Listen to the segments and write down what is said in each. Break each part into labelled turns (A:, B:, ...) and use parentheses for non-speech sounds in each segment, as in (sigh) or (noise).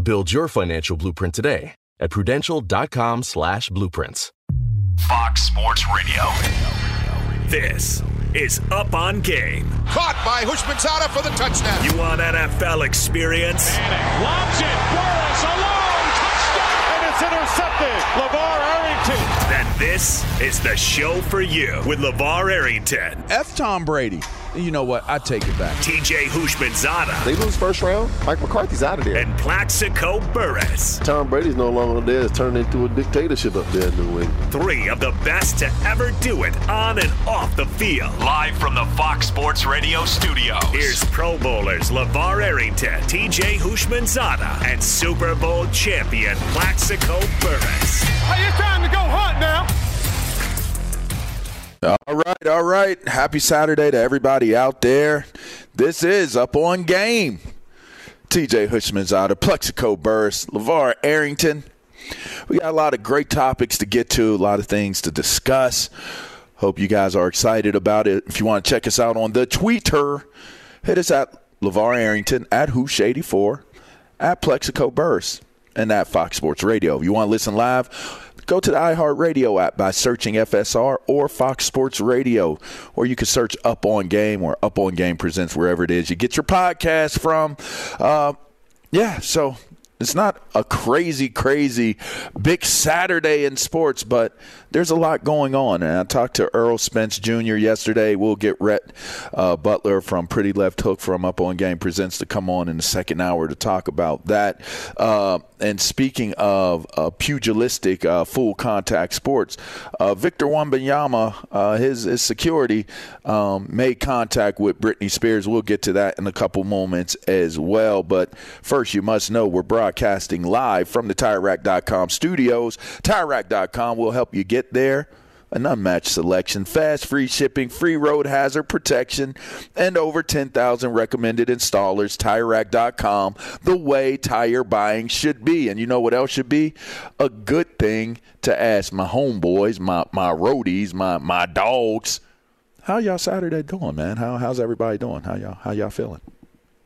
A: Build your financial blueprint today at prudential.com slash blueprints.
B: Fox Sports Radio. This is Up on Game.
C: Caught by Houshmandzadeh for the touchdown.
B: You want NFL experience?
D: Manning lobs it. Burress alone. Touchdown. And it's intercepted. LaVar Arrington.
B: Then this is the show for you with LaVar Arrington.
E: F Tom Brady. You know what? I take it back.
B: TJ Houshmandzadeh.
F: They lose first round. Mike McCarthy's out of there.
B: And Plaxico Burress.
F: Tom Brady's no longer there. It's turned into a dictatorship up there in New England.
B: Three of the best to ever do it on and off the field.
G: Live from the Fox Sports Radio studios.
B: Here's Pro Bowlers LaVar Arrington, TJ Houshmandzadeh, and Super Bowl champion Plaxico Burress.
D: Hey, it's time to go hunt now.
E: All right, all right. Happy Saturday to everybody out there. This is Up on Game. TJ Hushman's out of Plaxico Burress, LaVar Arrington. We got a lot of great topics to get to, a lot of things to discuss. Hope you guys are excited about it. If you want to check us out on the Twitter, hit us at LaVar Arrington, at Hoosh84, at Plaxico Burress, and at Fox Sports Radio. If you want to listen live, go to the iHeartRadio app by searching FSR or Fox Sports Radio, or you can search Up on Game or Up on Game Presents wherever it is you get your podcast from. Uh, yeah, so it's not a crazy, crazy big Saturday in sports, but there's a lot going on. And I talked to Errol Spence Jr. yesterday. We'll get Rhett uh, Butler from Pretty Left Hook from Up on Game Presents to come on in the second hour to talk about that. Uh, and speaking of uh, pugilistic uh, full contact sports, uh, Victor Wembanyama, uh, his, his security um, made contact with Britney Spears. We'll get to that in a couple moments as well. But first, you must know we're broadcasting live from the TireRack.com studios. TireRack.com will help you get there an unmatched selection, fast free shipping, free road hazard protection, and over 10,000 recommended installers. TireRack.com, the way tire buying should be. And you know what else should be? A good thing to ask my homeboys, my, my roadies, my, my dogs. How y'all Saturday doing, man? How, how's everybody doing? How y'all, how y'all feeling?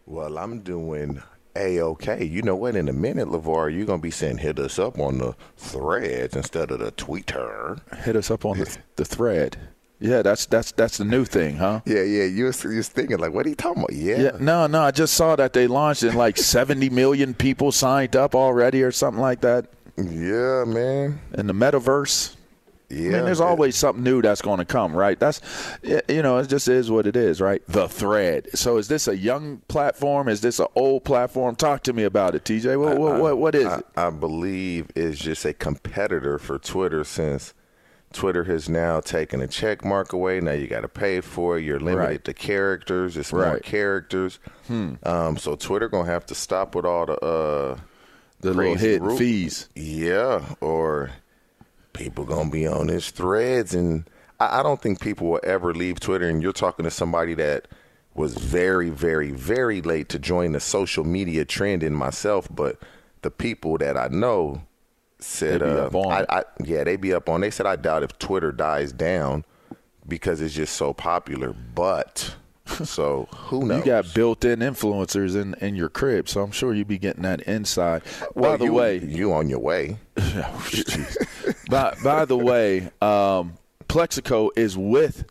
F: Well, I'm doing a okay. You know what? In a minute, LaVar, you're gonna be saying hit us up on the threads instead of the Twitter.
E: Hit us up on the, (laughs) the thread. Yeah, that's that's that's the new thing, huh?
F: Yeah, yeah. You was, you was thinking like, what are you talking about? Yeah.
E: Yeah, no, no. I just saw that they launched and like (laughs) 70 million people signed up already or something like that
F: Yeah, man.
E: in the metaverse. I mean, there's always something new that's going to come, right? That's, you know, it just is what it is, right? The thread. So is this a young platform? Is this an old platform? Talk to me about it, TJ. What, what, what, what is
F: I,
E: it?
F: I believe it's just a competitor for Twitter since Twitter has now taken a check mark away. Now you got to pay for it. You're limited
E: Right.
F: to characters. It's more
E: Right.
F: characters. Um, so Twitter gonna have to stop with all the uh,
E: The little hidden fees.
F: Yeah, or people gonna be on his threads, and I, I don't think people will ever leave Twitter. And you're talking to somebody that was very, very, very late to join the social media trend in myself, but the people that I know said, uh,
E: up on
F: I. I, yeah, they be up on. They said I doubt if Twitter dies down because it's just so popular, but. (laughs) So who knows?
E: You got built-in influencers in, in your crib, so I'm sure you'd be getting that inside.
F: Well,
E: By the
F: you-
E: way,
F: you on your way. (laughs)
E: by, by the way, um, Plaxico is with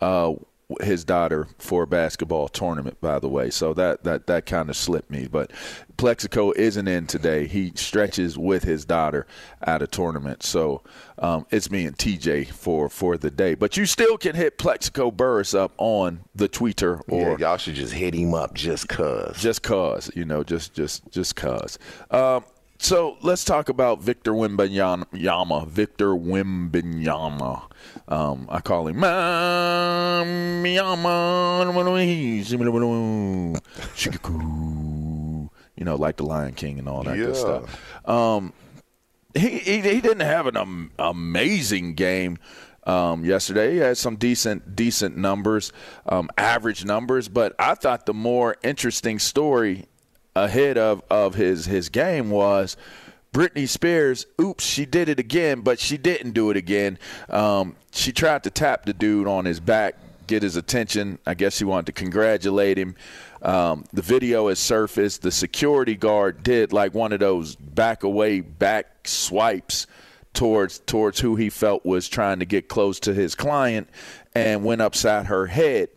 E: uh, his daughter for a basketball tournament. By the way, so that that that kind of slipped me. But Plaxico isn't in today. He stretches with his daughter at a tournament. So um, it's me and TJ for for the day. But you still can hit Plaxico Burress up on the Twitter or
F: yeah, y'all should just hit him up just cause.
E: just cause, you know, just just just cause. Um, so let's talk about Victor Wembanyama. Victor Wembanyama. Um, I call him. Shikaku. You know, like the Lion King and all that good stuff. Um, he, he he didn't have an um, amazing game um, yesterday. He had some decent decent numbers, um, average numbers, but I thought the more interesting story ahead of, of his his game was Britney Spears. Oops, she did it again, but she didn't do it again. Um, she tried to tap the dude on his back, get his attention. I guess she wanted to congratulate him. Um, the video has surfaced. The security guard did like one of those back away back swipes towards towards who he felt was trying to get close to his client and went upside her head.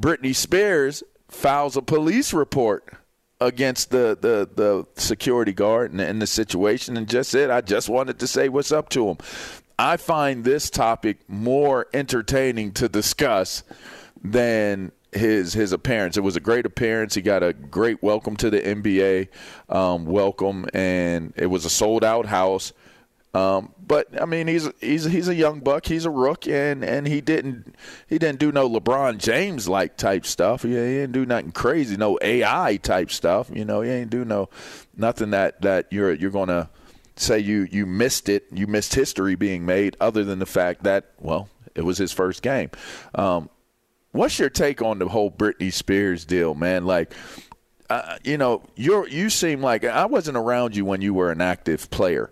E: Britney Spears files a police report against the, the, the security guard and, and the situation and just said, I just wanted to say what's up to him. I find this topic more entertaining to discuss than his his appearance. It was a great appearance. He got a great welcome to the NBA um, welcome, and it was a sold out house. Um, but I mean, he's he's he's a young buck. He's a rook, and, and he didn't he didn't do no LeBron James like type stuff. He, he didn't do nothing crazy, no AI type stuff. You know, he ain't do no nothing that, that you're you're gonna say you you missed it. You missed history being made, other than the fact that well, it was his first game. Um, what's your take on the whole Britney Spears deal, man? Like. Uh, you know, you're you seem like I wasn't around you when you were an active player.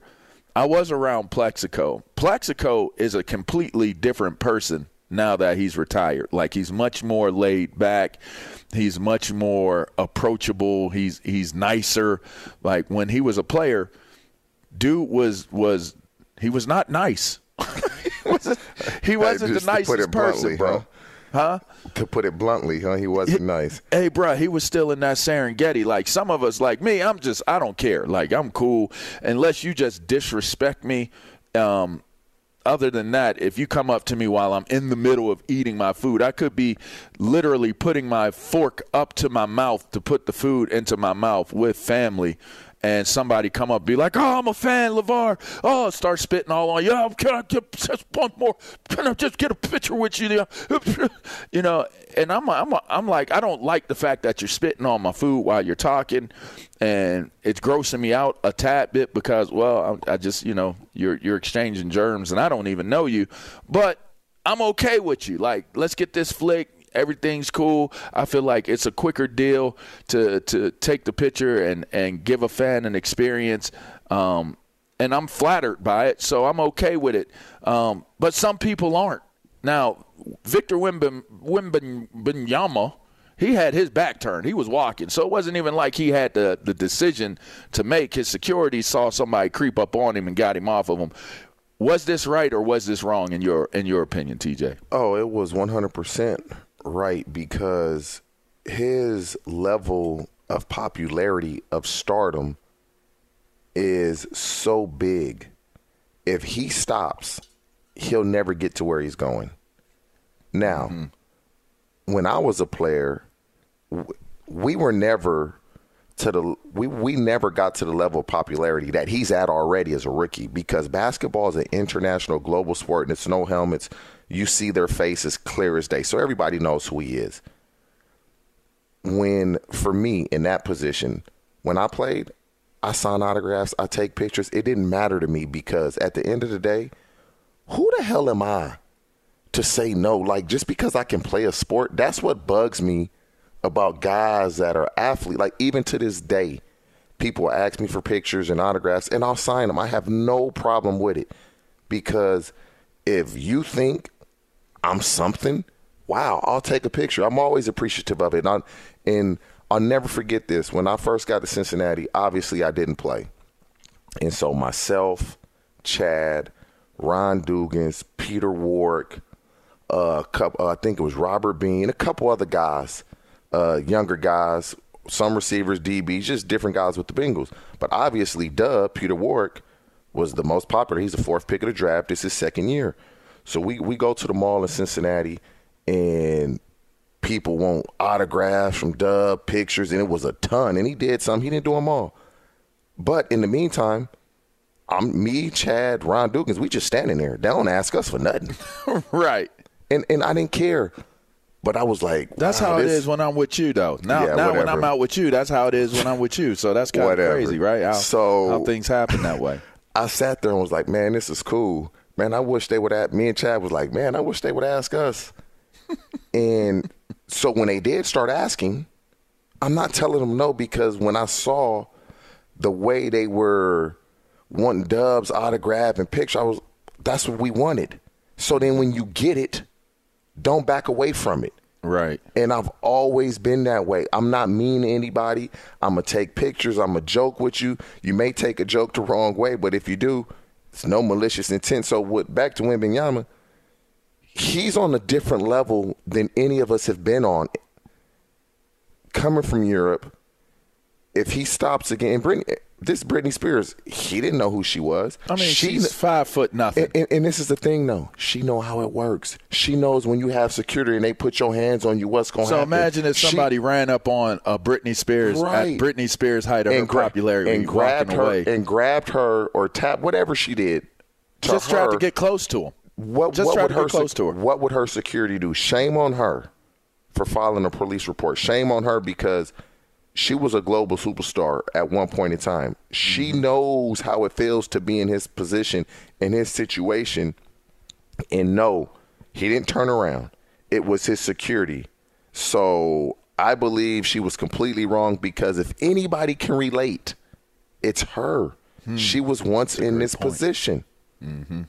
E: I was around Plaxico. Plaxico is a completely different person now that he's retired. Like he's much more laid back. He's much more approachable. He's he's nicer. Like when he was a player, dude was was he was not nice. (laughs) he wasn't, he wasn't the nicest
F: bluntly,
E: person, bro.
F: huh? To put it bluntly, huh? He wasn't nice.
E: Hey, bro, he was still in that Serengeti. Like some of us, like me, I'm just, I don't care. Like I'm cool unless you just disrespect me. Um, other than that, if you come up to me while I'm in the middle of eating my food, I could be literally putting my fork up to my mouth to put the food into my mouth with family. And somebody come up, be like, "Oh, I'm a fan, LaVar." Oh, start spitting all on you. Oh, can I get just one more? Can I just get a picture with you? (laughs) You know, and I'm, I'm, I'm like, I don't like the fact that you're spitting on my food while you're talking, and it's grossing me out a tad bit because, well, I, I just, you know, you're you're exchanging germs, and I don't even know you, but I'm okay with you. Like, let's get this flick. Everything's cool. I feel like it's a quicker deal to to take the picture and and give a fan an experience. Um, and I'm flattered by it, so I'm okay with it. Um, but some people aren't. Now, Victor Wimben, Wimbenyama, he had his back turned. He was walking, so it wasn't even like he had the the decision to make. His security saw somebody creep up on him and got him off of him. Was this right or was this wrong in your in your opinion, TJ?
F: Oh, it was 100% right because his level of popularity of stardom is so big. If he stops, he'll never get to where he's going. Now, mm-hmm. when I was a player, we were never to the we we never got to the level of popularity that he's at already as a rookie because basketball is an international global sport and it's no helmets. You see their faces clear as day, so everybody knows who he is. When for me in that position, when I played, I sign autographs, I take pictures. It didn't matter to me because at the end of the day, who the hell am I to say no? Like just because I can play a sport, that's what bugs me about guys that are athletes. Like even to this day, people ask me for pictures and autographs, and I'll sign them. I have no problem with it because if you think I'm something, wow, I'll take a picture. I'm always appreciative of it, and, i and I'll never forget this. When I first got to Cincinnati, obviously I didn't play, and so myself, Chad, Ron Dugans, Peter Warrick, uh, couple, uh, I think it was Robert Bean, a couple other guys uh, younger guys, some receivers, DBs, just different guys with the Bengals. But obviously, Dub, Peter Warrick was the most popular. He's the fourth pick of the draft. It's his second year. So we, we go to the mall in Cincinnati, and people want autographs from Dub, pictures, and it was a ton. And he did some. He didn't do them all. But in the meantime, I'm me, Chad, Ron Dugans. We just standing there. They don't ask us for nothing, (laughs)
E: right?
F: And and I didn't care. But I was like,
E: that's
F: wow,
E: how
F: this...
E: it is when I'm with you, though. Now,
F: yeah,
E: now when I'm out with you, that's how it is when I'm with you. So that's kind of crazy, right? How,
F: so
E: how things happen that way.
F: I sat there and was like, man, this is cool. Man, I wish they would ask. Me and Chad was like, man, I wish they would ask us. (laughs) and so when they did start asking, I'm not telling them no because when I saw the way they were wanting Dubs autograph and picture, I was that's what we wanted. So then when you get it don't back away from it.
E: Right.
F: And I've always been that way. I'm not mean to anybody. I'm going to take pictures. I'm going to joke with you. You may take a joke the wrong way, but if you do, it's no malicious intent. So, what, back to Wembanyama, he's on a different level than any of us have been on. Coming from Europe, if he stops again, bring this Britney Spears, he didn't know who she was.
E: I mean, she, she's five foot nothing.
F: And, and, and, this is the thing, though. She know how it works. She knows when you have security and they put your hands on you, what's going to
E: so
F: happen.
E: So imagine if somebody she, ran up on a Britney Spears right. at Britney Spears' height of and her gra- popularity
F: and grabbed her
E: away.
F: and grabbed her or tapped whatever she did.
E: Just
F: her,
E: tried to get close to him.
F: What,
E: Just
F: what
E: tried
F: would
E: to
F: her
E: get close to her.
F: What would her security do? Shame on her for filing a police report. Shame on her because – she was a global superstar at one point in time. She mm-hmm. knows how it feels to be in his position, in his situation. And no, he didn't turn around. It was his security. So I believe she was completely wrong because if anybody can relate, it's her. Hmm. She was once in this point. position.
E: Mm-hmm.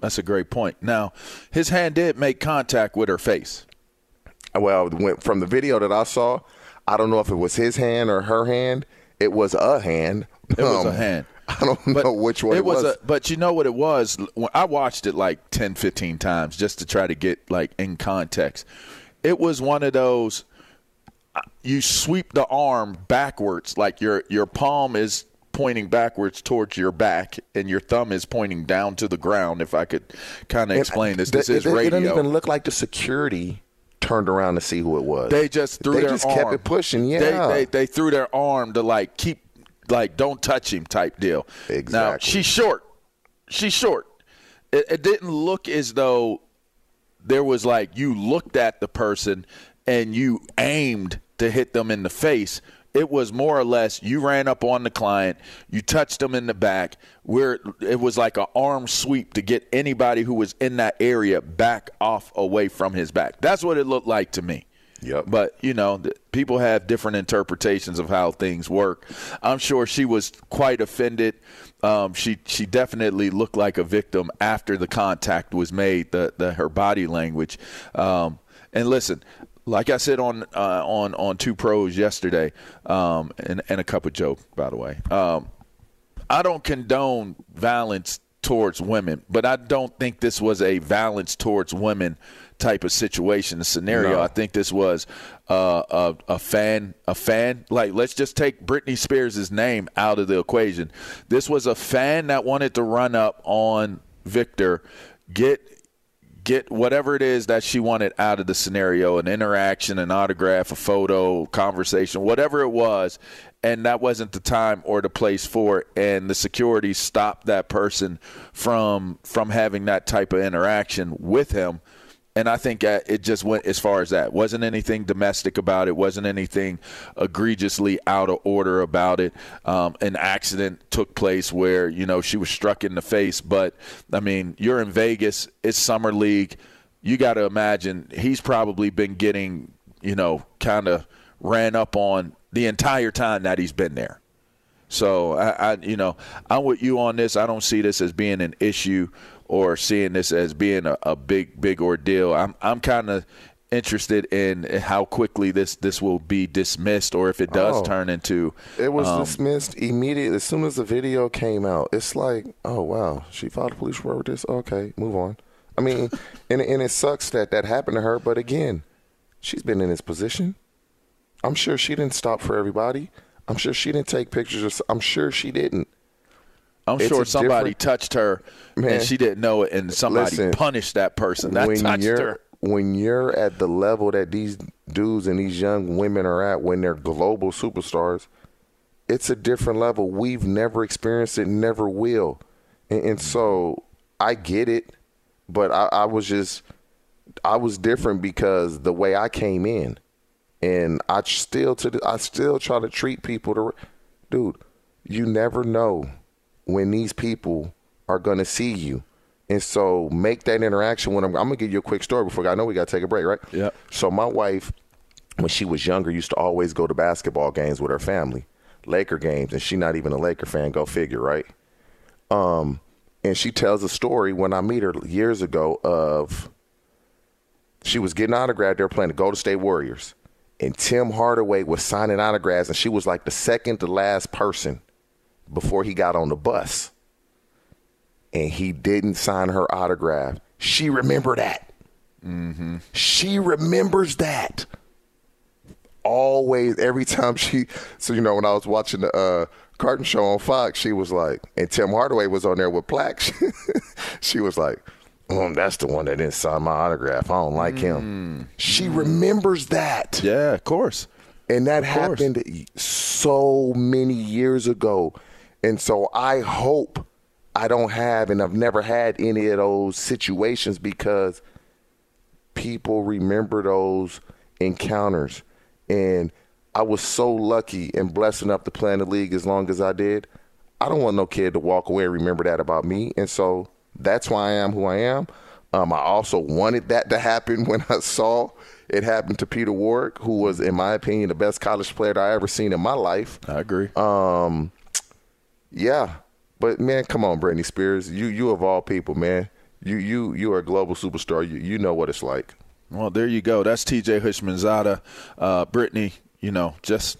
E: That's a great point. Now, his hand did make contact with her face.
F: Well, from the video that I saw, I don't know if it was his hand or her hand. It was a hand.
E: It was um, a hand. (laughs)
F: I don't but know which one it, it was. was.
E: A, but you know what it was? I watched it like 10, 15 times just to try to get like in context. It was one of those uh, you sweep the arm backwards like your your palm is pointing backwards towards your back and your thumb is pointing down to the ground if I could kind of explain this. This is radio.
F: It doesn't even look like the security turned around to see who it was.
E: They just threw
F: they
E: their
F: just
E: arm.
F: kept it pushing. Yeah,
E: they, they, they threw their arm to like keep like don't touch him type deal.
F: Exactly.
E: Now she's short. She's short. It, it didn't look as though there was like you looked at the person and you aimed to hit them in the face it was more or less you ran up on the client, you touched them in the back. Where it was like an arm sweep to get anybody who was in that area back off away from his back. That's what it looked like to me.
F: Yep.
E: But you know, people have different interpretations of how things work. I'm sure she was quite offended. Um, she she definitely looked like a victim after the contact was made. The, the her body language. Um, and listen, like I said on uh, on on two pros yesterday, um, and and a cup of Joe, by the way. Um, I don't condone violence towards women, but I don't think this was a violence towards women type of situation, a scenario. No. I think this was uh, a, a fan, a fan. Like, let's just take Britney Spears' name out of the equation. This was a fan that wanted to run up on Victor get get whatever it is that she wanted out of the scenario an interaction an autograph a photo conversation whatever it was and that wasn't the time or the place for it. And the security stopped that person from from having that type of interaction with him and I think uh, it just went as far as that. Wasn't anything domestic about it. Wasn't anything egregiously out of order about it. Um, an accident took place where you know she was struck in the face. But I mean, you're in Vegas. It's summer league. You got to imagine he's probably been getting you know kind of ran up on the entire time that he's been there. So I, I, you know, I'm with you on this. I don't see this as being an issue or seeing this as being a, a big, big ordeal. I'm, I'm kind of interested in how quickly this this will be dismissed, or if it does
F: Oh.
E: turn into.
F: It was
E: um,
F: dismissed immediately as soon as the video came out. It's like, oh wow, she filed a police report with this. Okay, move on. I mean, (laughs) and and it sucks that that happened to her. But again, she's been in this position. I'm sure she didn't stop for everybody. I'm sure she didn't take pictures. I'm sure she didn't.
E: I'm
F: it's
E: sure somebody touched her
F: Man.
E: and she didn't know it, and somebody
F: Listen,
E: punished that person that
F: when
E: touched
F: you're
E: her.
F: when you're at the level that these dudes and these young women are at when they're global superstars, it's a different level. We've never experienced it, never will, and, and so I get it, but I, I was just I was different because the way I came in, and I still to I still try to treat people to, dude. You never know when these people are gonna see you. And so make that interaction when I'm, I'm gonna give you a quick story before I know we gotta take a break, right?
E: Yep.
F: So my wife, when she was younger, used to always go to basketball games with her family, Laker games, and she not even a Laker fan. Go figure, right? Um, and she tells a story when I meet her years ago of she was getting autographed. They were playing the Golden State Warriors, and Tim Hardaway was signing autographs, and she was like the second to last person before he got on the bus and he didn't sign her autograph. She remembered that. Mm-hmm. She remembers that. Always, every time she. So you know, when I was watching the uh, carton show on Fox, she was like, and Tim Hardaway was on there with Plax. (laughs) she was like, "Um, that's the one that didn't sign my autograph. I don't like him." She remembers that.
E: Yeah, of course.
F: And that happened so many years ago. And so I hope I don't have, and I've never had any of those situations because people remember those encounters. And I was so lucky and blessed enough to play in the league as long as I did. I don't want no kid to walk away and remember that about me. And so that's why I am who I am. Um, I also wanted that to happen (laughs) when I saw it happen to Peter Warrick, who was, in my opinion, the best college player that I ever seen in my life.
E: I agree.
F: Um, yeah, but man, come on, Britney Spears, you you of all people, man, you you you are a global superstar. You you know what it's like.
E: Well, there you go. That's T.J. Houshmandzadeh. Uh, Brittany, you know, just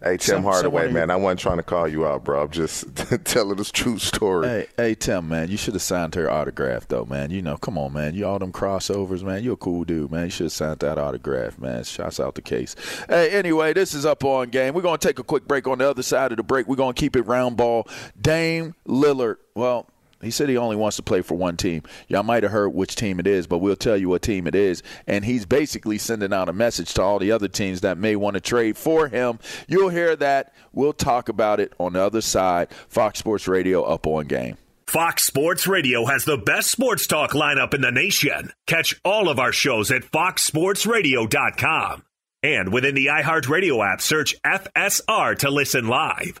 F: Hey Tim
E: Some-
F: Hardaway,
E: someone-
F: man, I wasn't trying to call you out, bro. I'm just (laughs) telling this true story.
E: Hey, hey, Tim, man, you should have signed her autograph, though, man. You know, come on, man. You all them crossovers, man. You're a cool dude, man. You should have signed that autograph, man. Shots out the case. Hey, anyway, this is up on game. We're gonna take a quick break. On the other side of the break, we're gonna keep it round ball. Dame Lillard. Well. He said he only wants to play for one team. Y'all might have heard which team it is, but we'll tell you what team it is. And he's basically sending out a message to all the other teams that may want to trade for him. You'll hear that. We'll talk about it on the other side. Fox Sports Radio up on game.
B: Fox Sports Radio has the best sports talk lineup in the nation. Catch all of our shows at foxsportsradio.com. And within the iHeartRadio app, search FSR to listen live.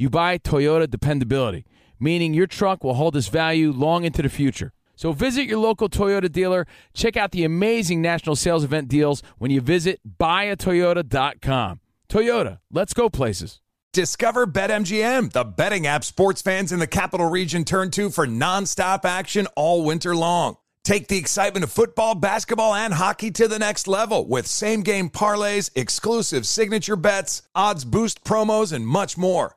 H: you buy Toyota dependability, meaning your truck will hold its value long into the future. So visit your local Toyota dealer. Check out the amazing national sales event deals when you visit buyatoyota.com. Toyota, let's go places.
I: Discover BetMGM, the betting app sports fans in the capital region turn to for nonstop action all winter long. Take the excitement of football, basketball, and hockey to the next level with same game parlays, exclusive signature bets, odds boost promos, and much more.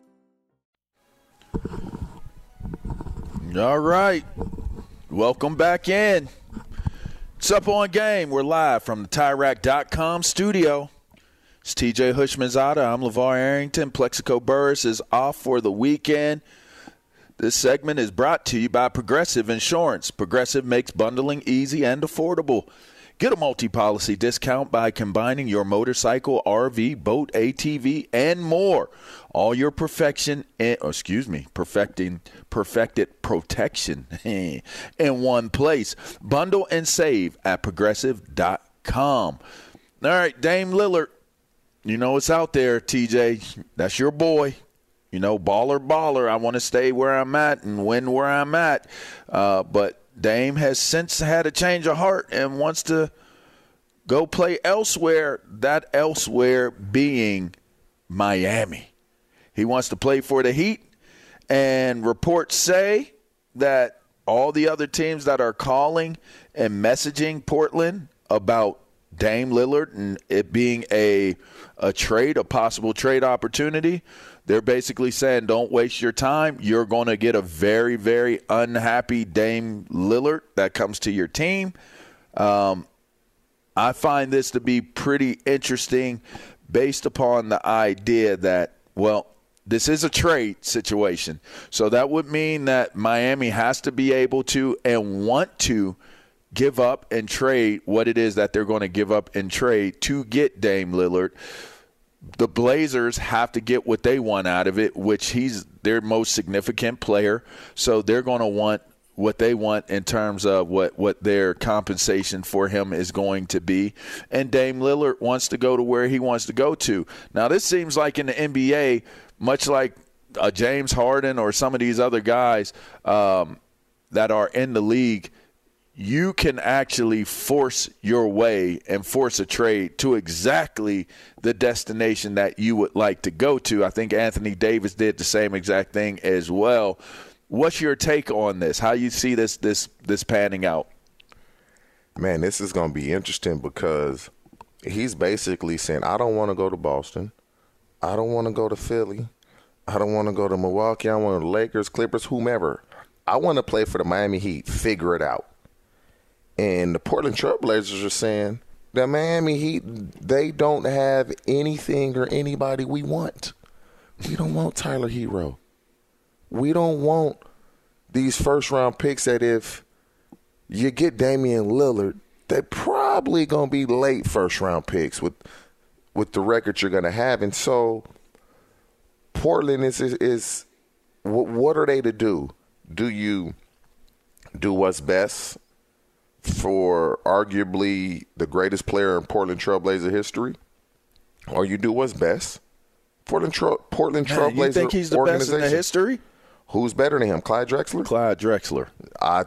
E: All right. Welcome back in. It's up on game. We're live from the TireRack.com studio. It's TJ Houshmandzadeh. I'm LaVar Arrington. Plaxico Burress is off for the weekend. This segment is brought to you by Progressive Insurance. Progressive makes bundling easy and affordable. Get a multi policy discount by combining your motorcycle, RV, boat, ATV, and more. All your perfection, and, oh, excuse me, perfecting, perfected protection (laughs) in one place. Bundle and save at progressive.com. All right, Dame Lillard. You know it's out there, TJ. That's your boy. You know, baller, baller. I want to stay where I'm at and win where I'm at. Uh, but Dame has since had a change of heart and wants to go play elsewhere, that elsewhere being Miami. He wants to play for the Heat, and reports say that all the other teams that are calling and messaging Portland about Dame Lillard and it being a a trade, a possible trade opportunity, they're basically saying don't waste your time. You're going to get a very, very unhappy Dame Lillard that comes to your team. Um, I find this to be pretty interesting based upon the idea that, well, this is a trade situation. So that would mean that Miami has to be able to and want to give up and trade what it is that they're going to give up and trade to get Dame Lillard the Blazers have to get what they want out of it, which he's their most significant player. So they're going to want what they want in terms of what, what their compensation for him is going to be. And Dame Lillard wants to go to where he wants to go to. Now, this seems like in the NBA, much like uh, James Harden or some of these other guys um, that are in the league – you can actually force your way and force a trade to exactly the destination that you would like to go to. I think Anthony Davis did the same exact thing as well. What's your take on this? How you see this this this panning out?
F: Man, this is going to be interesting because he's basically saying, "I don't want to go to Boston. I don't want to go to Philly. I don't want to go to Milwaukee. I want to Lakers, Clippers, whomever. I want to play for the Miami Heat. Figure it out." And the Portland Trailblazers are saying the Miami Heat, they don't have anything or anybody we want. We don't want Tyler Herro. We don't want these first round picks that if you get Damian Lillard, they're probably gonna be late first round picks with with the record you're gonna have, and so Portland is is, is what, what are they to do? Do you do what's best for arguably the greatest player in Portland Trailblazer history, or you do what's best? Portland Tra- Portland Trailblazer
E: you think he's the best in the history?
F: Who's better than him, Clyde Drexler?
E: Clyde Drexler.
F: I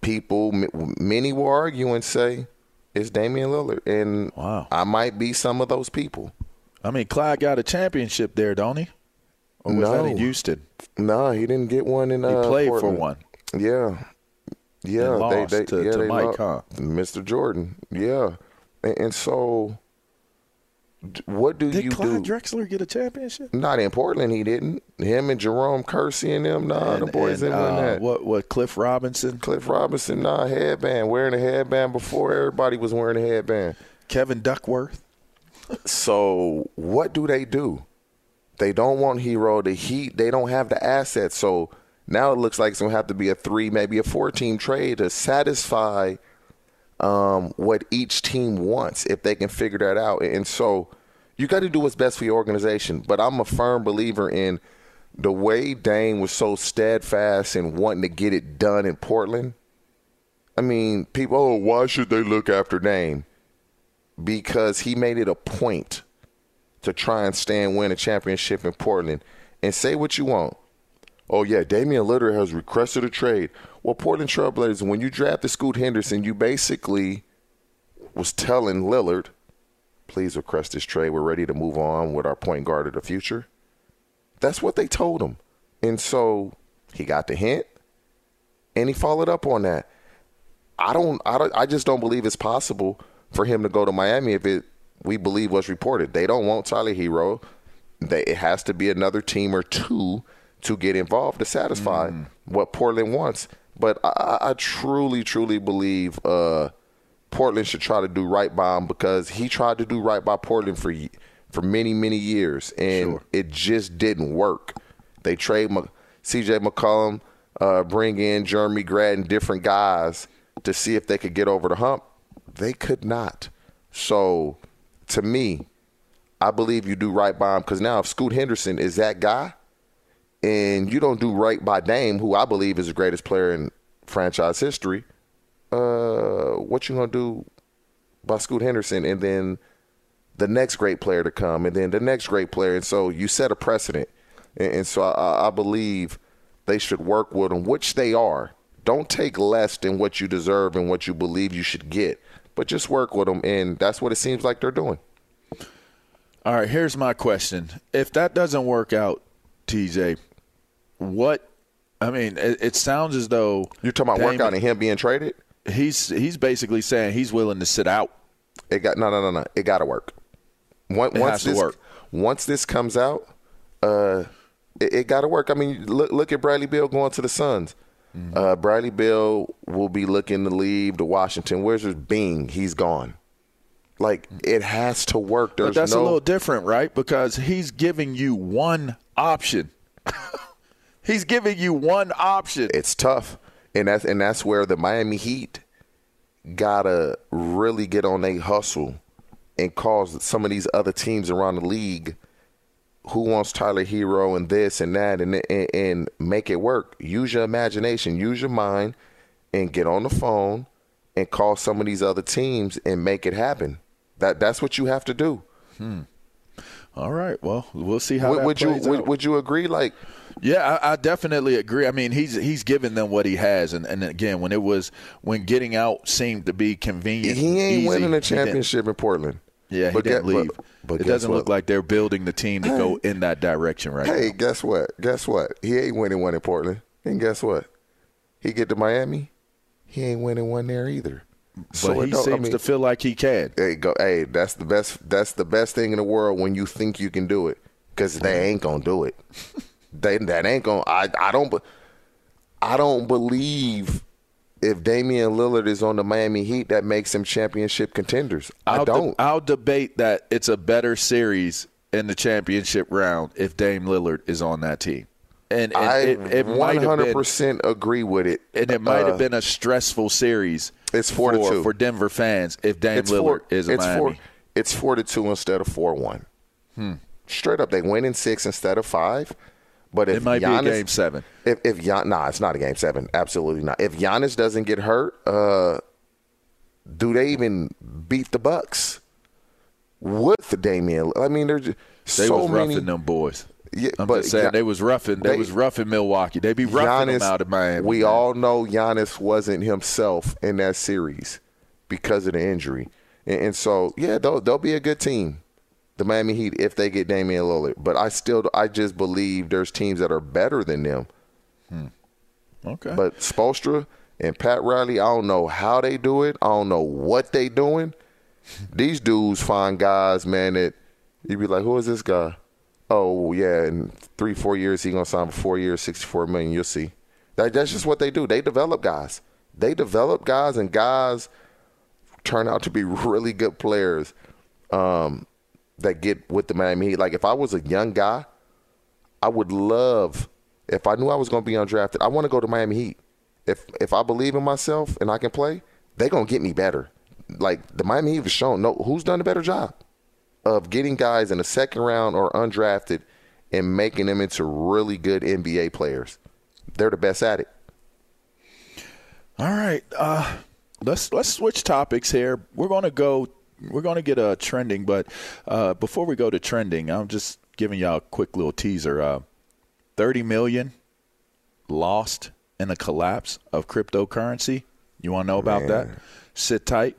F: people many will argue and say it's Damian Lillard, and
E: Wow.
F: I might be some of those people.
E: I mean, Clyde got a championship there, don't he? Or was that in
F: No.
E: Houston?
F: No, he didn't get one in.
E: He
F: uh,
E: played
F: Portland.
E: for one.
F: Yeah, yeah.
E: And lost
F: they, they,
E: to-
F: yeah,
E: to
F: they
E: Mike,
F: lo-
E: huh?
F: Mr. Jordan. Yeah, and, and so what do
E: Did
F: you
E: Clyde
F: do?
E: Drexler get a championship?
F: Not in Portland, he didn't. Him and Jerome Kersey and them, nah, the boys
E: and,
F: didn't win
E: uh,
F: that.
E: What? What? Cliff Robinson,
F: Cliff Robinson, nah, headband, wearing a headband before everybody was wearing a headband.
E: Kevin Duckworth.
F: So what do they do? They don't want Herro. The Heat, they don't have the assets. So now it looks like it's gonna have to be a three, maybe a four team trade to satisfy um, what each team wants if they can figure that out. And so you got to do what's best for your organization. But I'm a firm believer in the way Dane was so steadfast in wanting to get it done in Portland. I mean, people, oh, why should they look after Dame? Because he made it a point to try and stay and win a championship in Portland. And say what you want. Oh yeah, Damian Lillard has requested a trade. Well, Portland Trailblazers, when you drafted Scoot Henderson, you basically was telling Lillard, "Please request this trade. We're ready to move on with our point guard of the future." That's what they told him, and so he got the hint, and he followed up on that. I don't, I don't, I just don't believe it's possible for him to go to Miami if it we believe what's reported. They don't want Tyler Herro. They, it has to be another team or two to get involved to satisfy what Portland wants. But I, I- truly, truly believe uh, Portland should try to do right by him because he tried to do right by Portland for for many, many years, and it just didn't work. They trade M- C.J. McCollum, uh, bring in Jerami Grant and different guys to see if they could get over the hump. They could not. So, to me, I believe you do right by him because now if Scoot Henderson is that guy, and you don't do right by Dame, who I believe is the greatest player in franchise history, uh, what you gonna do by Scoot Henderson, and then the next great player to come, and then the next great player, and so you set a precedent, and, and so I, I believe they should work with them, which they are. Don't take less than what you deserve and what you believe you should get, but just work with them, and that's what it seems like they're doing.
E: All right, here's my question. If that doesn't work out, TJ, what I mean, it, it sounds as though
F: You're talking about
E: Dame-
F: workout and him being traded.
E: He's he's basically saying he's willing to sit out.
F: It got no, no, no, no. It got to work. Once,
E: It
F: once this,
E: work.
F: Once this comes out, uh, it, it got to work. I mean, look, look at Bradley Beal going to the Suns.
E: Mm-hmm.
F: Uh, Bradley Beal will be looking to leave to Washington. Where's his Bing? He's gone. Like it has to work. There's
E: But that's
F: no.
E: a little different, right? Because he's giving you one option. (laughs) he's giving you one option.
F: it's tough, and that's and that's where the Miami Heat gotta really get on a hustle and cause some of these other teams around the league who wants Tyler Herro and this and that and and, and make it work. Use your imagination, use your mind, and get on the phone and call some of these other teams and make it happen. That that's what you have to do. Hmm.
E: All right. Well, we'll see how
F: Would,
E: that
F: would you would, would you agree? Like
E: Yeah, I, I definitely agree. I mean, he's he's given them what he has, and, and again, when it was when getting out seemed to be convenient,
F: he ain't
E: easy,
F: winning a championship in Portland.
E: Yeah, he
F: But
E: didn't
F: get-
E: leave.
F: but- but
E: it doesn't
F: what?
E: look like they're building the team to go in that direction right
F: Hey,
E: now.
F: guess what? Guess what? He ain't winning one in Portland. And guess what? He get to Miami, he ain't winning one there either.
E: But
F: it
E: he seems
F: I mean,
E: to feel like he can.
F: Hey, go. Hey, that's the best. That's the best thing in the world when you think you can do it, because they ain't gonna do it. (laughs) they that ain't gonna. I I don't. I don't believe if Damian Lillard is on the Miami Heat, that makes them championship contenders. I
E: I'll
F: don't.
E: I'll debate that it's a better series in the championship round if Dame Lillard is on that team. And, and
F: I
E: it, it might have been-
F: 100% agree with it.
E: and it might
F: Uh,
E: have been a stressful series.
F: It's four to
E: for,
F: two.
E: for Denver fans if Dame
F: it's
E: Lillard
F: four,
E: is
F: it's
E: Miami.
F: four. It's four to two instead of four one. Straight up, they win in six instead of five. But if
E: It might
F: Giannis,
E: be a game seven.
F: If if Gian, nah, it's not a game seven. Absolutely not. If Giannis doesn't get hurt, uh, do they even beat the Bucks with Damian? I mean, there's just
E: They
F: so
E: was
F: many.
E: roughing them boys.
F: Yeah,
E: I'm
F: but
E: just saying
F: Gian-
E: they was roughing. They,
F: they-
E: was roughing Milwaukee. They be roughing them out of Miami.
F: We
E: man.
F: all know Giannis wasn't himself in that series because of the injury, and, and so yeah, they'll they'll be a good team, the Miami Heat, if they get Damian Lillard. But I still, I just believe there's teams that are better than them.
E: okay.
F: But Spoelstra and Pat Riley, I don't know how they do it. I don't know what they doing. These dudes find guys, man, that you'd be like, who is this guy? Oh yeah, in three, four years he gonna sign for four years, sixty four million. You'll see. That, that's just what they do. They develop guys. They develop guys, and guys turn out to be (laughs) really good players um, that get with the Miami Heat. Like if I was a young guy, I would love if I knew I was going to be undrafted. I want to go to Miami Heat. If if I believe in myself and I can play, they're gonna get me better. Like the Miami Heat has shown. No, who's done a better job of getting guys in the second round or undrafted and making them into really good NBA players? They're the best at it.
E: All right. Uh, let's let's switch topics here. We're gonna go. We're gonna get a trending, but uh, before we go to trending, I'm just giving y'all a quick little teaser. Uh, Thirty million lost in a collapse of cryptocurrency. You want to know about that? Sit tight.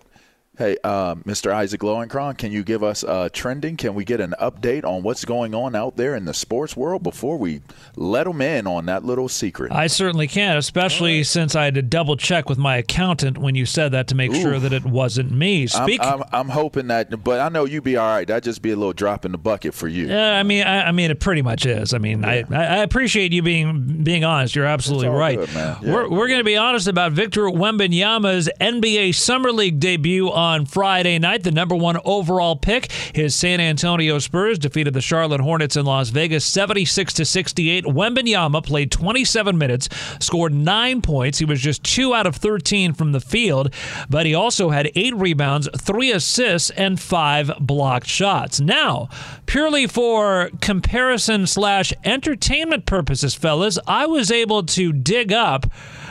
E: Hey, uh, Mr. Isaac Lowenkron, can you give us uh, trending? Can we get an update on what's going on out there in the sports world before we let them in on that little secret?
J: I certainly can, especially since I had to double check with my accountant when you said that to make sure that it wasn't me.
E: I'm, I'm, I'm hoping that, but I know you'd be all right. That'd just be a little drop in the bucket for you.
J: Yeah, I mean, I, I mean, it pretty much is. I mean, I, I appreciate you being being honest. You're absolutely
E: all
J: right.
E: good, man. Yeah.
J: We're we're going to be honest about Victor Wembanyama's NBA Summer League debut on Friday night. The number one overall pick, his San Antonio Spurs defeated the Charlotte Hornets in Las Vegas, 76 to 68. Wembanyama played 27 minutes, scored nine points. He was just two out of 13 from the field, but he also had eight rebounds, three assists, and five blocked shots. Now, purely for comparison slash entertainment purposes, fellas, I was able to dig up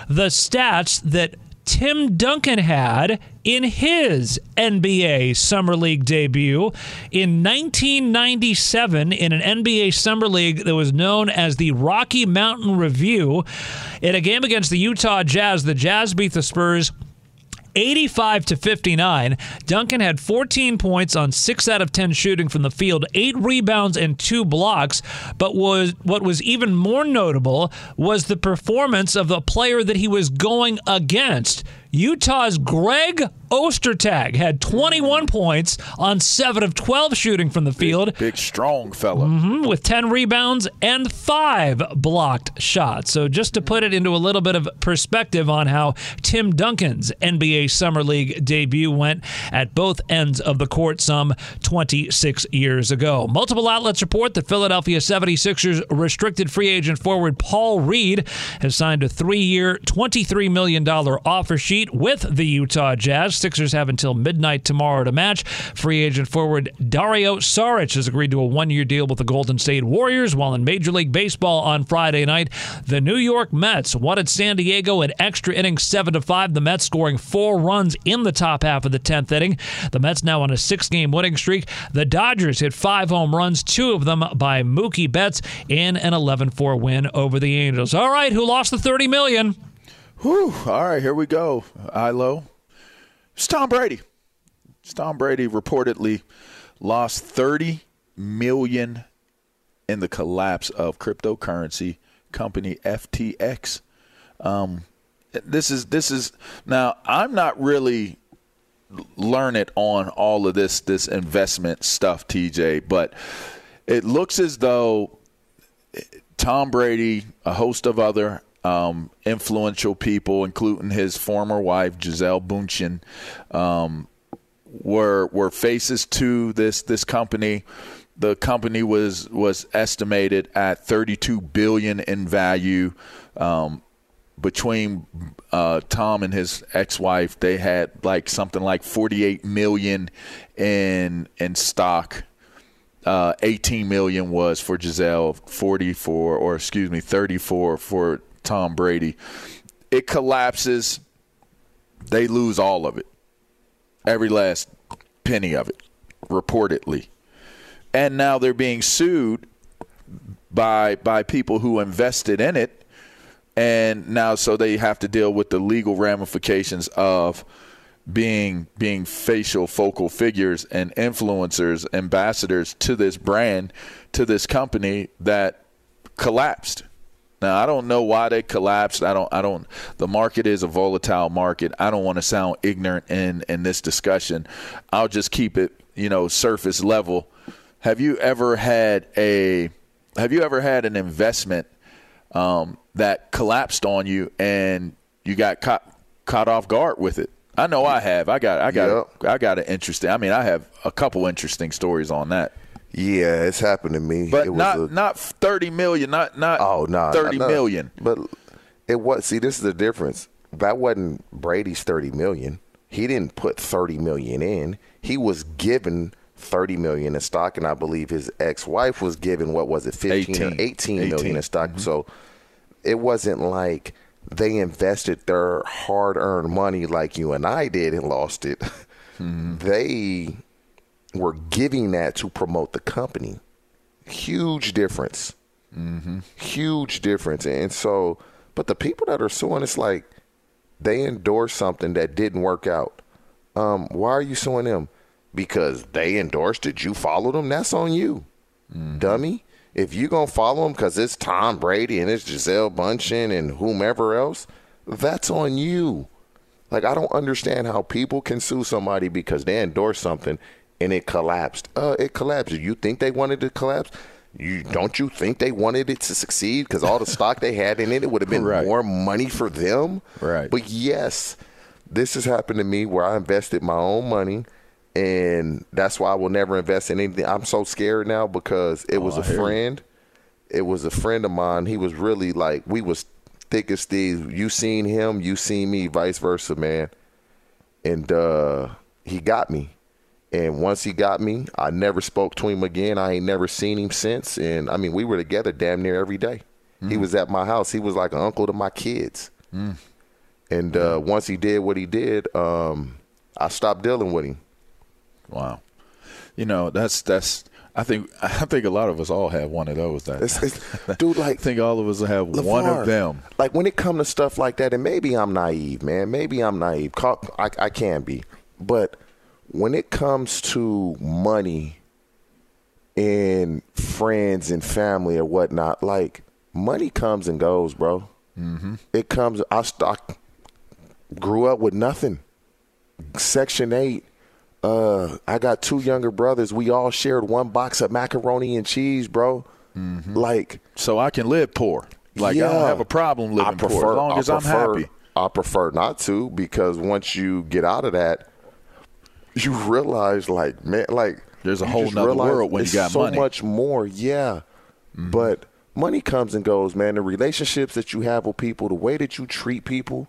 J: the stats that Tim Duncan had in his NBA Summer League debut in 1997 in an NBA Summer League that was known as the Rocky Mountain Review. In a game against the Utah Jazz, the Jazz beat the Spurs 85 to 59. Duncan had 14 points on 6 out of 10 shooting from the field, 8 rebounds and 2 blocks, but was what was even more notable was the performance of the player that he was going against. Utah's Greg Ostertag had 21 points on 7 of 12 shooting from the field.
E: Big, strong fella.
J: Mhm, with 10 rebounds and 5 blocked shots. So, just to put it into a little bit of perspective on how Tim Duncan's NBA Summer League debut went at both ends of the court some 26 years ago. Multiple outlets report that Philadelphia 76ers restricted free agent forward Paul Reed has signed a three year, $23 million offer sheet with the Utah Jazz. Sixers have until midnight tomorrow to match. Free agent forward Dario Saric has agreed to a one year deal with the Golden State Warriors, while in Major League Baseball on Friday night, the New York Mets at San Diego in extra innings 7 to 5. The Mets scoring four runs in the top half of the 10th inning. The Mets now on a six game winning streak. The Dodgers hit five home runs, two of them by Mookie Betts, in an 11 4 win over the Angels. All right, who lost the 30 million?
E: Whew. All right, here we go. Ilo. It's Tom Brady. It's Tom Brady reportedly lost 30 million in the collapse of cryptocurrency company FTX. Um, this is this is now I'm not really learned on all of this this investment stuff, TJ, but it looks as though Tom Brady, a host of other um, influential people, including his former wife Gisele Bündchen, um, were were faces to this this company the company was was estimated at 32 billion in value. Um, between uh, Tom and his ex-wife, they had like something like 48 million in in stock. Uh, 18 million was for Gisele, 44 or excuse me, 34 for Tom Brady. It collapses. They lose all of it, every last penny of it, reportedly, and now they're being sued by by people who invested in it and now so they have to deal with the legal ramifications of being being facial focal figures and influencers ambassadors to this brand to this company that collapsed now I don't know why they collapsed. I don't I don't the market is a volatile market. I don't want to sound ignorant in in this discussion. I'll just keep it, you know, surface level. Have you ever had a have you ever had an investment um, that collapsed on you and you got caught caught off guard with it. I know I have. I got I got yep. I got an interesting. I mean, I have a couple interesting stories on that.
F: Yeah, it's happened to me.
E: But not a, not thirty million. Not not oh no thirty not, million.
F: But it was. See, this is the difference. That wasn't Brady's thirty million. He didn't put thirty million in. He was given thirty million in stock, and I believe his ex-wife was given what was it, fifteen 18, or eighteen 18. million in stock. Mm-hmm. So it wasn't like they invested their hard-earned money like you and I did and lost it. Mm-hmm. They were giving that to promote the company. Huge difference. Mm-hmm. Huge difference. And so, but the people that are suing, it's like they endorsed something that didn't work out. Um, why are you suing them? Because they endorsed it. You followed them. That's on you, mm-hmm. dummy. If you're going to follow them because it's Tom Brady and it's Gisele Bündchen and whomever else, that's on you. Like, I don't understand how people can sue somebody because they endorsed something and it collapsed. Uh, it collapsed. You think they wanted to collapse? You don't you think they wanted it to succeed because all the stock they had in it, it would have been right. more money for them.
E: Right.
F: But yes, this has happened to me where I invested my own money and that's why I will never invest in anything. I'm so scared now because it was oh, a friend. You. It was a friend of mine. He was really like we was thick as thieves. You seen him, you seen me, vice versa, man. And uh, he got me. And once he got me, I never spoke to him again. I ain't never seen him since. And I mean, we were together damn near every day. Mm. He was at my house. He was like an uncle to my kids. Mm. And uh, once he did what he did, um, I stopped dealing with him.
E: Wow. You know, that's that's I think (laughs) I think a lot of us all have one of those. That
F: it's, it's, (laughs) dude, like
E: I think all of us have LaVar, one of them.
F: Like when it comes to stuff like that, and maybe I'm naive, man. Maybe I'm naive. I, I can be, but when it comes to money and friends and family or whatnot, like money comes and goes, bro. Mm-hmm. It comes. I, I grew up with nothing. Section eight uh, I got two younger brothers. We all shared one box of macaroni and cheese, bro. Mm-hmm. Like,
E: so I can live poor. Like, yeah, I don't have a problem living prefer, poor as long I as prefer, I'm happy.
F: I prefer not to because once you get out of that, you realize, like, man, like
E: there's a whole nother world when you got
F: so
E: money.
F: So much more, yeah. Mm-hmm. But money comes and goes, man. The relationships that you have with people, the way that you treat people,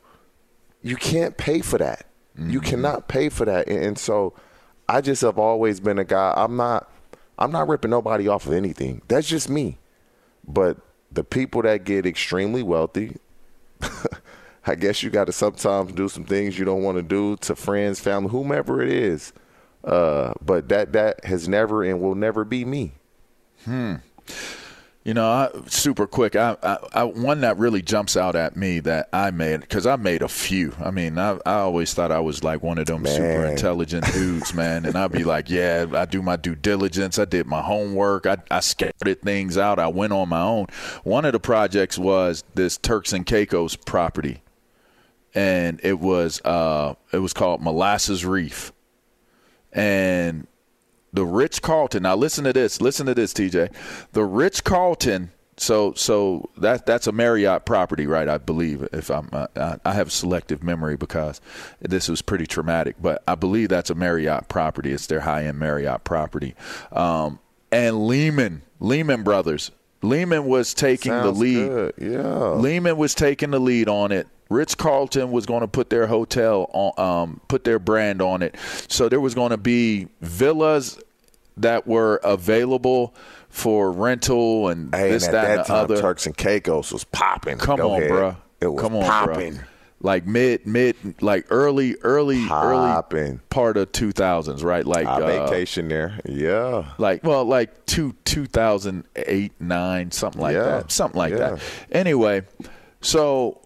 F: you can't pay for that. Mm-hmm. You cannot pay for that, and, and so I just have always been a guy. I'm not. I'm not ripping nobody off of anything. That's just me. But the people that get extremely wealthy, (laughs) I guess you got to sometimes do some things you don't want to do to friends, family, whomever it is. Uh, but that that has never and will never be me.
E: Hmm. You know, I, super quick. I, I, I, one that really jumps out at me that I made because I made a few. I mean, I, I always thought I was like one of them man. super intelligent (laughs) dudes, man. And I'd be like, yeah, I do my due diligence. I did my homework. I, I scouted things out. I went on my own. One of the projects was this Turks and Caicos property, and it was uh, it was called Molasses Reef, and the Ritz Carlton. Now listen to this. Listen to this, TJ. The Ritz Carlton. So so that that's a Marriott property, right? I believe if I'm uh, I have selective memory because this was pretty traumatic, but I believe that's a Marriott property. It's their high end Marriott property. Um, and Lehman, Lehman Brothers. Lehman was taking
F: Sounds
E: the lead.
F: good. Yeah.
E: Lehman was taking the lead on it. Ritz Carlton was going to put their hotel on, um, put their brand on it. So there was going to be villas that were available for rental and
F: Hey,
E: this,
F: and
E: that,
F: that
E: and the
F: time,
E: other.
F: Turks and Caicos was popping.
E: Come
F: Go
E: on,
F: ahead.
E: bruh.
F: It was
E: Come on,
F: popping.
E: bruh. Like mid, mid, like early, early, early part of 2000s, right? Like
F: I
E: uh,
F: vacation there. Yeah.
E: like well like two 2008 9 something like
F: Yeah.
E: that something like
F: Yeah.
E: that anyway so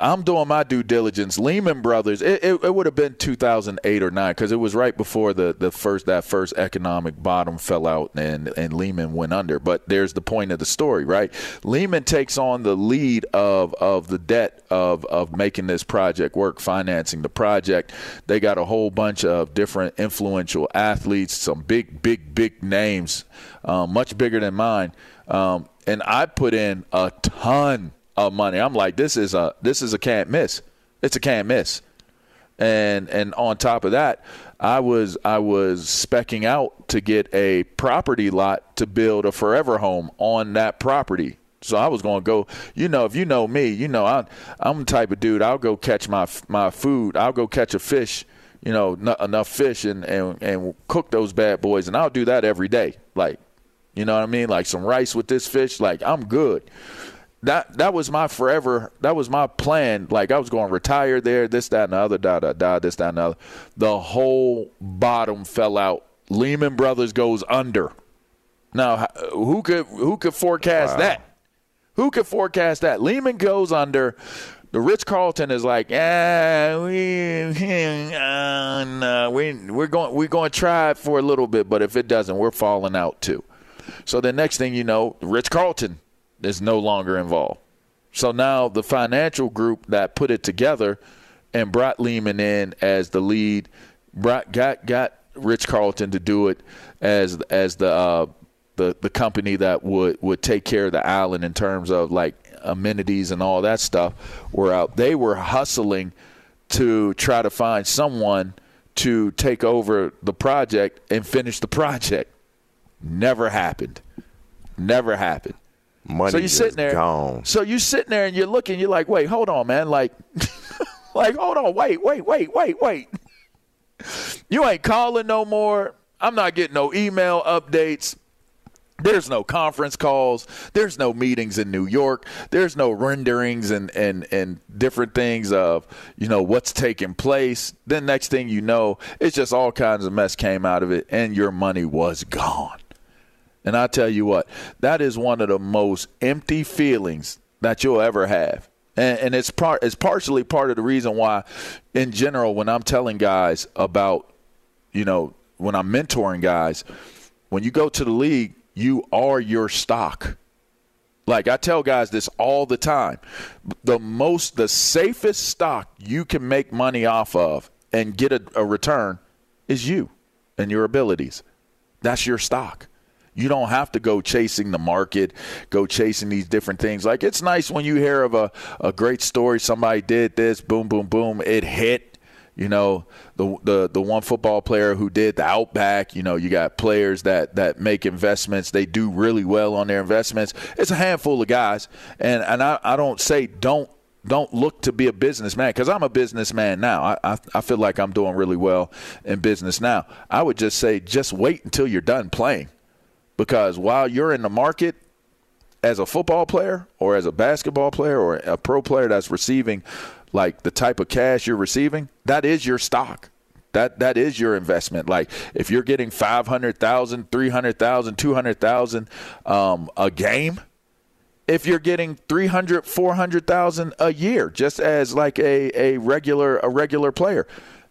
E: i'm doing my due diligence. Lehman brothers it, it, it would have been 2008 or 9 because it was right before the, the first that first economic bottom fell out and, and lehman went under. But there's the point of the story right? Lehman takes on the lead of, of the debt of, of making this project work financing the project. They got a whole bunch of different influential athletes some big big big names um, much bigger than mine. Um, and i put in a ton of money. I'm like this is a this is a can't miss. It's a can't miss. And and on top of that i was i was specking out to get a property lot to build a forever home on that property. So i was going to go you know if you know me you know I, i'm the type of dude i'll go catch my my food. I'll go catch a fish you know n- enough fish and, and and cook those bad boys. And i'll do that every day. Like you know what i mean? Like some rice with this fish like i'm good that that was my forever that was my plan. Like i was going to retire there this that and the other da da da this that and the other. The whole bottom fell out. Lehman brothers goes under. Now who could who could forecast that? Who could forecast that? Lehman goes under. The Ritz Carlton is like, yeah, we, (laughs) uh, no, we, we're going, we're going to try it for a little bit, but if it doesn't, we're falling out too. So the next thing you know, Ritz Carlton is no longer involved. So now the financial group that put it together and brought Lehman in as the lead, brought got got Ritz Carlton to do it as as the uh, the the company that would would take care of the island in terms of like amenities and all that stuff. Were out. They were hustling to try to find someone to take over the project and finish the project. Never happened. Never happened.
F: Money
E: so you're
F: is
E: sitting there.
F: gone.
E: So you're sitting there and you're looking. You're like, wait, hold on, man. Like, (laughs) like, hold on, wait, wait, wait, wait, wait. (laughs) You ain't calling no more. I'm not getting no email updates. There's no conference calls. There's no meetings in New York. There's no renderings and, and, and different things of, you know, what's taking place. Then next thing you know, it's just all kinds of mess came out of it and your money was gone. And I tell you what, that is one of the most empty feelings that you'll ever have. And, and it's part it's partially part of the reason why in general when I'm telling guys about you know, when I'm mentoring guys, when you go to the league, you are your stock. Like I tell guys this all the time. The most the safest stock you can make money off of and get a, a return is you and your abilities. That's your stock. You don't have to go chasing the market, go chasing these different things. Like it's nice when you hear of a, a great story, somebody did this, boom, boom, boom, it hit. You know, the the the one football player who did the Outback. You know, you got players that that make investments. They do really well on their investments. It's a handful of guys, and and I, I don't say don't don't look to be a businessman because I'm a businessman now. I, I I feel like I'm doing really well in business now. I would just say just wait until you're done playing, because while you're in the market as a football player or as a basketball player or a pro player that's receiving like the type of cash you're receiving, that is your stock. That that is your investment. Like if you're getting 500,000, 300,000, 200,000 um, a game, if you're getting 300, 400,000 a year just as like a, a regular a regular player,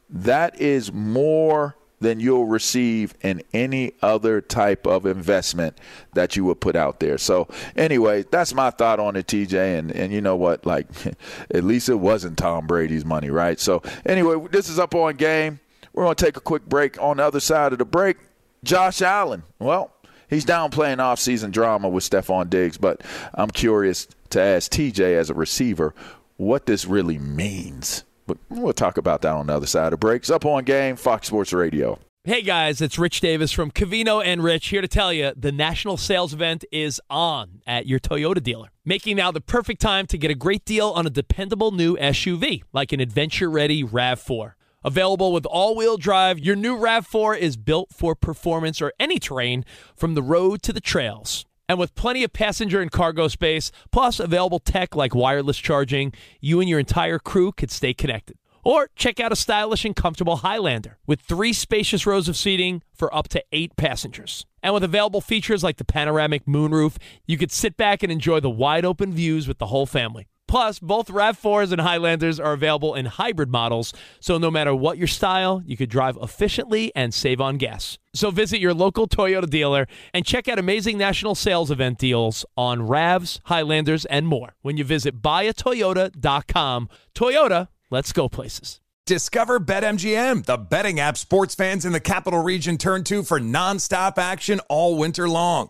E: that is more than you'll receive in any other type of investment that you would put out there. So anyway, that's my thought on it, TJ. And and you know what? Like (laughs) at least it wasn't Tom Brady's money, right? So anyway, this is up on game. We're gonna take a quick break. On the other side of the break, Josh Allen. Well, he's down playing off-season drama with Stefon Diggs, but I'm curious to ask TJ as a receiver what this really means. But we'll talk about that on the other side of breaks. Up on game, Fox Sports Radio.
K: Hey guys, it's Rich Davis from Covino and Rich here to tell you the national sales event is on at your Toyota dealer, making now the perfect time to get a great deal on a dependable new SUV like an adventure ready RAV4. Available with all wheel drive, your new RAV4 is built for performance or any terrain from the road to the trails. And with plenty of passenger and cargo space, plus available tech like wireless charging, you and your entire crew could stay connected. Or check out a stylish and comfortable Highlander with three spacious rows of seating for up to eight passengers. And with available features like the panoramic moonroof, you could sit back and enjoy the wide open views with the whole family. Plus, both RAV4s and Highlanders are available in hybrid models, so no matter what your style, you could drive efficiently and save on gas. So visit your local Toyota dealer and check out amazing national sales event deals on RAVs, Highlanders, and more when you visit buyatoyota.com. Toyota, let's go places.
I: Discover BetMGM, the betting app sports fans in the capital region turn to for nonstop action all winter long.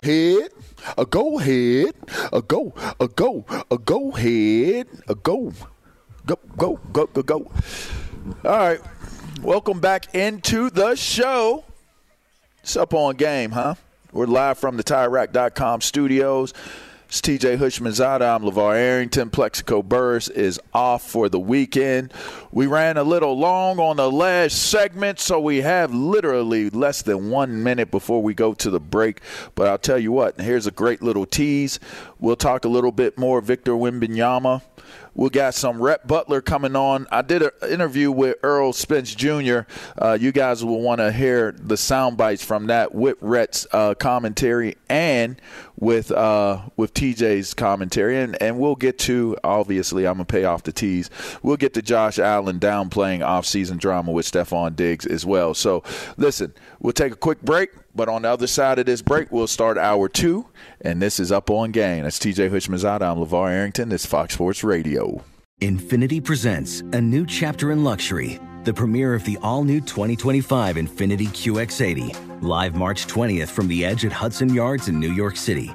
E: Head, a go head, a go, a go, a go head, a go, go, go, go, go, go. All right, welcome back into the show. It's up on game, huh? We're live from the TireRack.com studios. It's TJ Houshmandzadeh. I'm LaVar Arrington. Plaxico Burress is off for the weekend. We ran a little long on the last segment, so we have literally less than one minute before we go to the break. But I'll tell you what, here's a great little tease. We'll talk a little bit more Victor Wembanyama. We got some Rhett Butler coming on. I did an interview with Errol Spence Jr. Uh, you guys will want to hear the sound bites from that with Rhett's uh, commentary and with uh, with TJ's commentary, and, and we'll get to obviously I'm gonna pay off the tease. We'll get to Josh Allen downplaying off-season drama with Stefon Diggs as well. So listen, we'll take a quick break, but on the other side of this break, we'll start hour two, and this is up on game. That's TJ Houshmandzadeh. I'm LaVar Arrington. This is Fox Sports Radio.
L: Infiniti presents a new chapter in luxury, the premiere of the all-new 2025 Infiniti QX80, live March 20th from the Edge at Hudson Yards in New York City,